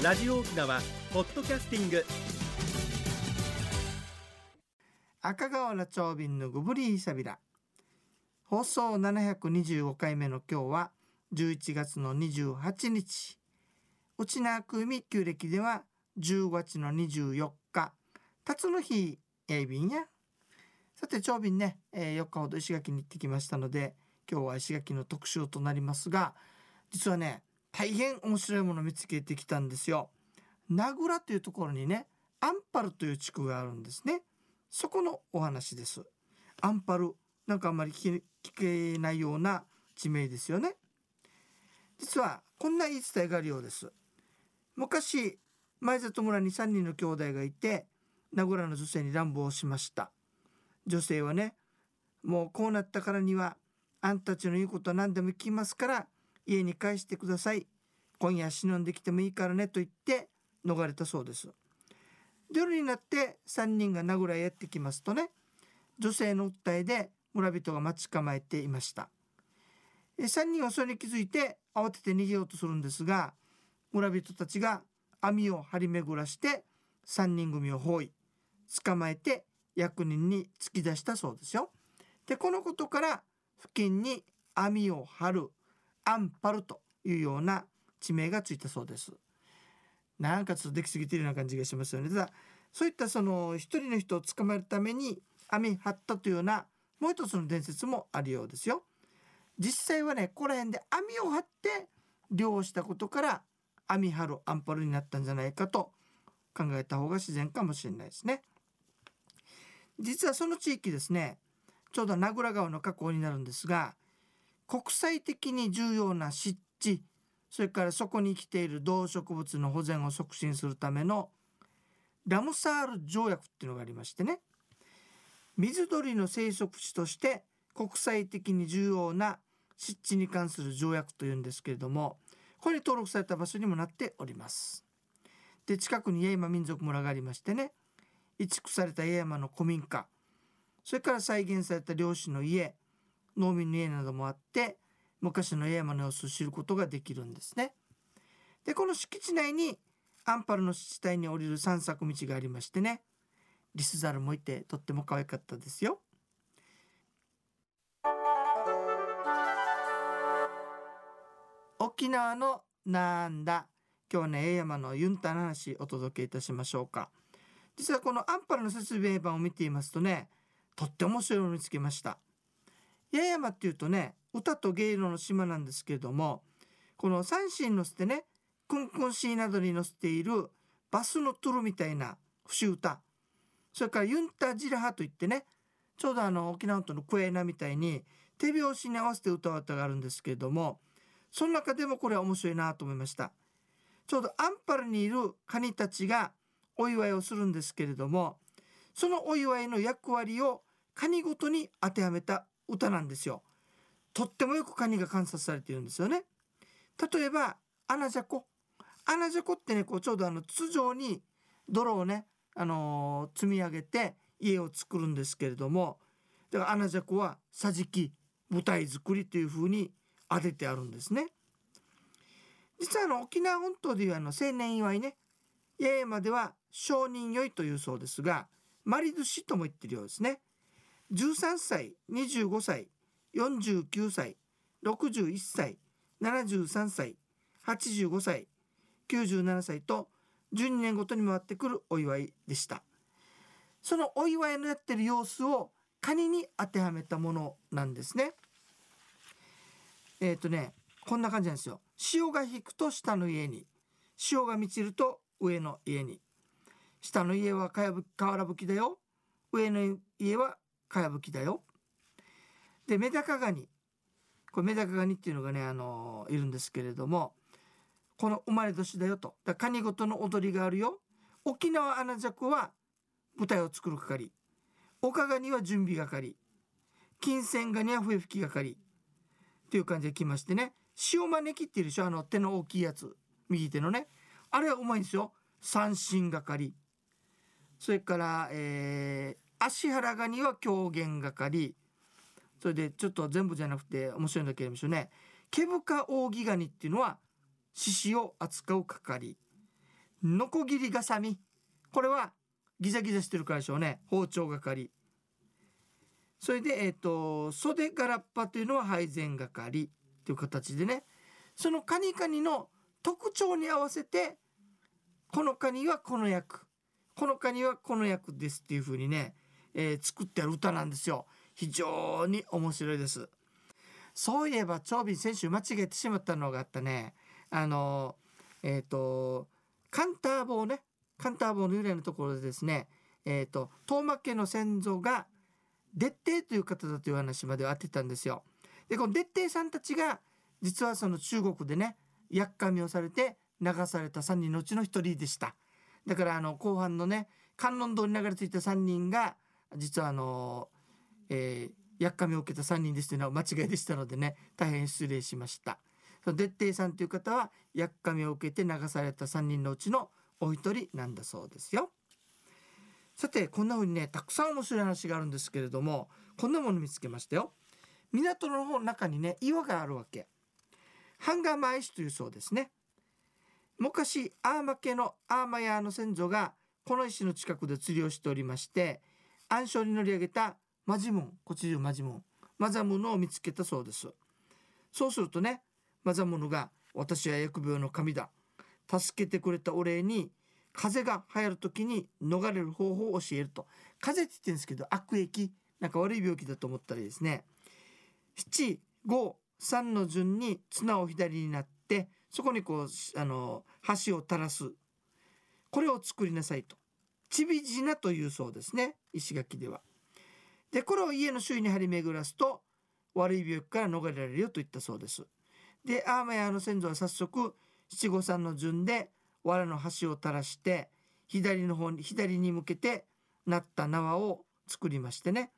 ラジオ沖縄ポッドキャスティング。赤瓦長瓶のグブリーサビラ放送725回目の今日は11月の28日。内縄組旧暦では10月の24日。辰の日やいびんや。さて長瓶ね、えー、4日ほど石垣に行ってきましたので今日は石垣の特集となりますが実はね大変面白いものを見つけてきたんですよ。名倉というところにねアンパルという地区があるんですね。そこのお話です。アンパルなんかあんまり聞けないような地名ですよね。実はこんな言い伝えがあるようです。昔前里村に3人の兄弟がいて名倉の女性に乱暴しました。女性はねもうこうなったからにはあんたたちの言うことは何でも聞きますから家に帰してください。今夜忍んできてもいいからねと言って逃れたそうです。夜になって3人が名倉へやってきますとね女性の訴えで村人が待ち構えていました。3人はそれに気づいて慌てて逃げようとするんですが村人たちが網を張り巡らして3人組を包囲捕まえて役人に突き出したそうですよ。でこのことから付近に網を張るアンパルというような地名がついたそうです。なんかちょっとできすぎてるような感じがしますよね。ただそういったその一人の人を捕まえるために網張ったというようなもう一つの伝説もあるようですよ。実際はねここら辺で網を張って漁したことから網張るアンパルになったんじゃないかと考えた方が自然かもしれないですね。実はその地域ですねちょうど名倉川の河口になるんですが国際的に重要な湿地それからそこに生きている動植物の保全を促進するためのラムサール条約っていうのがありましてね水鳥の生息地として国際的に重要な湿地に関する条約というんですけれどもこれに登録された場所にもなっております。で近くに八重山民族村がありましてね移築された八重山の古民家それから再現された漁師の家農民の家などもあって昔の山の様子を知ることができるんですね。でこの敷地内にアンパルの湿地帯に降りる散策道がありましてねリスザルもいてとっても可愛かったですよ。沖縄のなんだ今日はね八重山のユンタの話お届けいたしましょうか実はこのアンパルの説明版を見ていますとねとって面白いのを見つけました八重山っていうとね歌と芸能の島なんですけれどもこの三線に乗せてねクンクンシーなどに乗せているバスのトゥルみたいな節歌。それからユンタジラハといってねちょうどあの沖縄とのクエナみたいに手拍子に合わせて歌う歌があるんですけれどもその中でもこれは面白いなと思いました。ちょうどアンパルにいるカニたちがお祝いをするんですけれどもそのお祝いの役割をカニごとに当てはめた歌なんですよ。とってもよくカニが観察されているんですよね。例えばアナジャコ。アナジャコってねこうちょうどあの筒状に泥をね、あのー、積み上げて家を作るんですけれども。だからアナジャコは桟敷舞台作りというふうに当ててあるんですね。実はあの沖縄本島でいうあの青年祝いね。八重山では承認よいというそうですがマリドシとも言ってるようですね。13歳25歳49歳61歳73歳85歳97歳と12年ごとに回ってくるお祝いでした。そのお祝いのやってる様子をカニに当てはめたものなんですね。えっ、ー、とねこんな感じなんですよ。潮が引くと下の家に潮が満ちると上の家に。下の家はかやぶ瓦吹きだよ。上の家はかやぶきだよ。でメダカガニ。これメダカガニっていうのがねあのいるんですけれどもこの生まれ年だよと。だカニごとの踊りがあるよ。沖縄アナジャコは舞台を作る係。オカガニは準備係。金銭ガニは笛吹き係。っていう感じで来ましてね。塩招きっていうでしょ？あの手の大きいやつ。右手のね。あれはうまいんですよ。三振係。それから、えー、足原ガニは狂言係。それでちょっと全部じゃなくて面白いんだけどね。毛深扇ガニっていうのは獅子を扱う係。ノコギリがさみ。これはギザギザしてるからでしょうね。包丁係。それで、えーと、袖ガラッパというのは配膳係。という形でね。そのカニカニの特徴に合わせてこのカニはこの役。このカニはこの役ですっていう風にね、えー、作ってある歌なんですよ。非常に面白いです。そういえば長瓶先週間違えてしまったのがあったね。あのえっ、ー、とカンター棒ね。カンター棒の由来のところでですね。えっ、ー、と遠間家の先祖がデッテイという方だという話まで当てたんですよ。でこのデッテイさんたちが実はその中国でねやっかみをされて流された3人のうちの1人でした。だからあの後半のね観音堂に流れ着いた3人が実はあの、えー、やっかみを受けた3人ですというのは間違いでしたのでね大変失礼しました。そのデッテイさんという方はやっかみを受けて流された3人のうちのお一人なんだそうですよ。さてこんな風にねたくさん面白い話があるんですけれどもこんなもの見つけましたよ港の方中にね岩があるわけハンガーマイ石というそうですね昔アーマ家のアーマヤーの先祖がこの石の近くで釣りをしておりまして暗礁に乗り上げたマジムンこっちでマジムン。マザムヌを見つけたそうです。そうするとねマザムヌが私は疫病の神だ。助けてくれたお礼に風が流行る時に逃れる方法を教えると。風邪って言ってるんですけど悪液。なんか悪い病気だと思ったらですね。753の順に綱を左になってそこにこうあの橋を垂らす。これを作りなさいと。ちびじなというそうですね石垣では。でこれを家の周囲に張り巡らすと悪い病気から逃れられるよと言ったそうです。でアーマヤの先祖は早速七五三の順で藁の端を垂らして左の方に左に向けてなった縄を作りましてね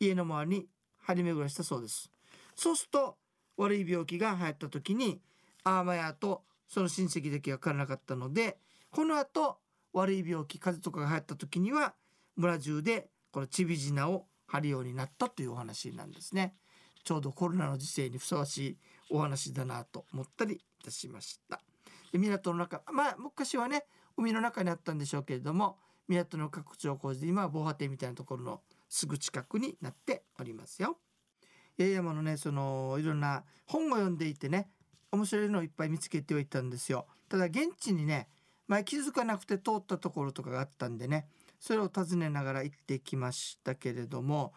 家の周りに張り巡らしたそうですそうすると悪い病気が流行った時にアーマヤとその親戚だけがかからなかったのでこの後悪い病気風邪とかが流行った時には村中でこのちびじなを張るようになったというお話なんですねちょうどコロナの時世にふさわしいお話だなと思ったりいたしましたで港の中まあ昔はね海の中にあったんでしょうけれども港の拡張工事で今は防波堤みたいなところのすぐ近くになっておりますよ。八重山のねそのいろんな本を読んでいてね面白いのをいっぱい見つけておいたんですよ。ただ現地にね前気づかなくて通ったところとかがあったんでね。それを訪ねながら行ってきましたけれども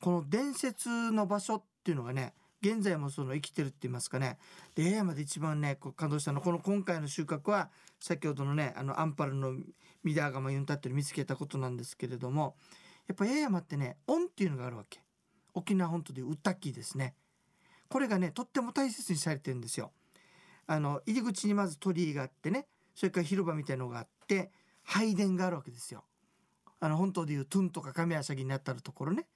この伝説の場所っていうのがね現在もその生きてるって言いますかね。で八重山で一番ねこう感動したのこの今回の収穫は先ほどのねあのアンパルのミダーガマユンタっていうの見つけたことなんですけれどもやっぱ八重山ってね恩っていうのがあるわけ。沖縄本島でいう歌木ですね。これがねとっても大切にされてるんですよ。あの入り口にまず鳥居があってねそれから広場みたいのがあって拝殿があるわけですよ。あの本島でいうトゥンとか亀シャギになったるところね。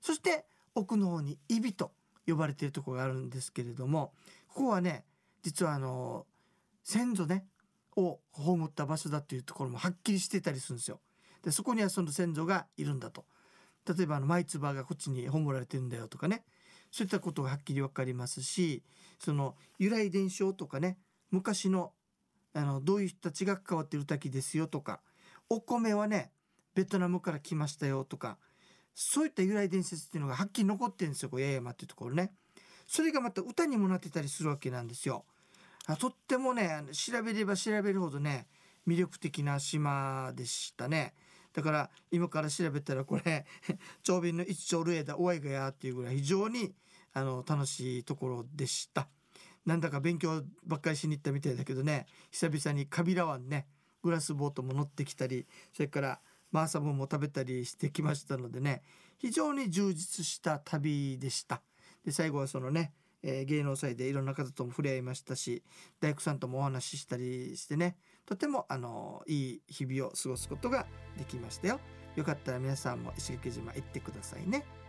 そして奥の方にイビと呼ばれているところがあるんですけれどもここはね実はあの先祖ねを葬った場所だっていうところもはっきりしてたりするんですよ。でそこにはその先祖がいるんだと。例えばあのマイツバがこっちに葬られてるんだよとかね。そういったことがはっきり分かりますしその由来伝承とかね昔のあのどういう人たちが関わってる滝ですよとかお米はねベトナムから来ましたよとかそういった由来伝説っていうのがはっきり残ってるんですよ八重山っていうところね。それがまた歌にもなってたりするわけなんですよ。あとってもね調べれば調べるほどね魅力的な島でしたね。だから今から調べたらこれ 長瓶の一丁ルエダおいがやっていうぐらい非常にあの楽しいところでした。なんだか勉強ばっかりしに行ったみたいだけどね久々にカビラ湾ねグラスボートも乗ってきたりそれからマーサブも食べたりしてきましたのでね非常に充実した旅でした。で最後はそのね、えー、芸能祭でいろんな方とも触れ合いましたし大工さんともお話ししたりしてねとてもあのいい日々を過ごすことができましたよ。よかったら皆さんも石垣島行ってくださいね。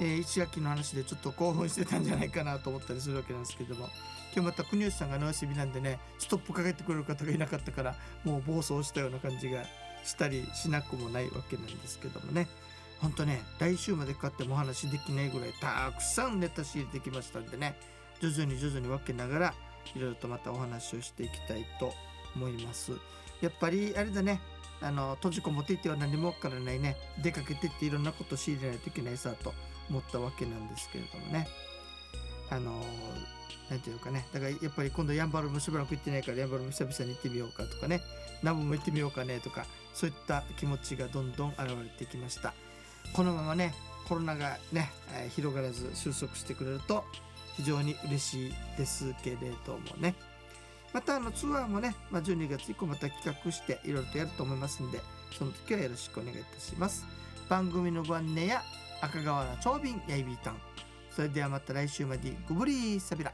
えー、石垣の話でちょっと興奮してたんじゃないかなと思ったりするわけなんですけども。今日また国吉さんが野休みなんでねストップかけてくれる方がいなかったからもう暴走したような感じがしたりしなくもないわけなんですけどもね。ほんとね来週までかってもお話できないぐらいたくさんネタ仕入れてきましたんでね。徐々に徐々に分けながらいろいろとまたお話をしていきたいと思います。やっぱりあれだねあの閉じこもっていては何もわからないね。出かけてっていろんなこと仕入れないといけないさと。思ったわけなんですけれどもね。あのなんていうかね。だからやっぱり今度ヤンバルもしばらく行ってないからヤンバルも久々に行ってみようかとかね。ナムも行ってみようかねとかそういった気持ちがどんどん現れてきました。このままねコロナがね、え広がらず収束してくれると非常に嬉しいですけれどもね。またあのツアーもね、まあ、12月以降また企画していろいろとやると思いますんでその時はよろしくお願いいたします。番組のご案内や赤瓦長瓶やいびーたんそれではまた来週までごぶりーさびら。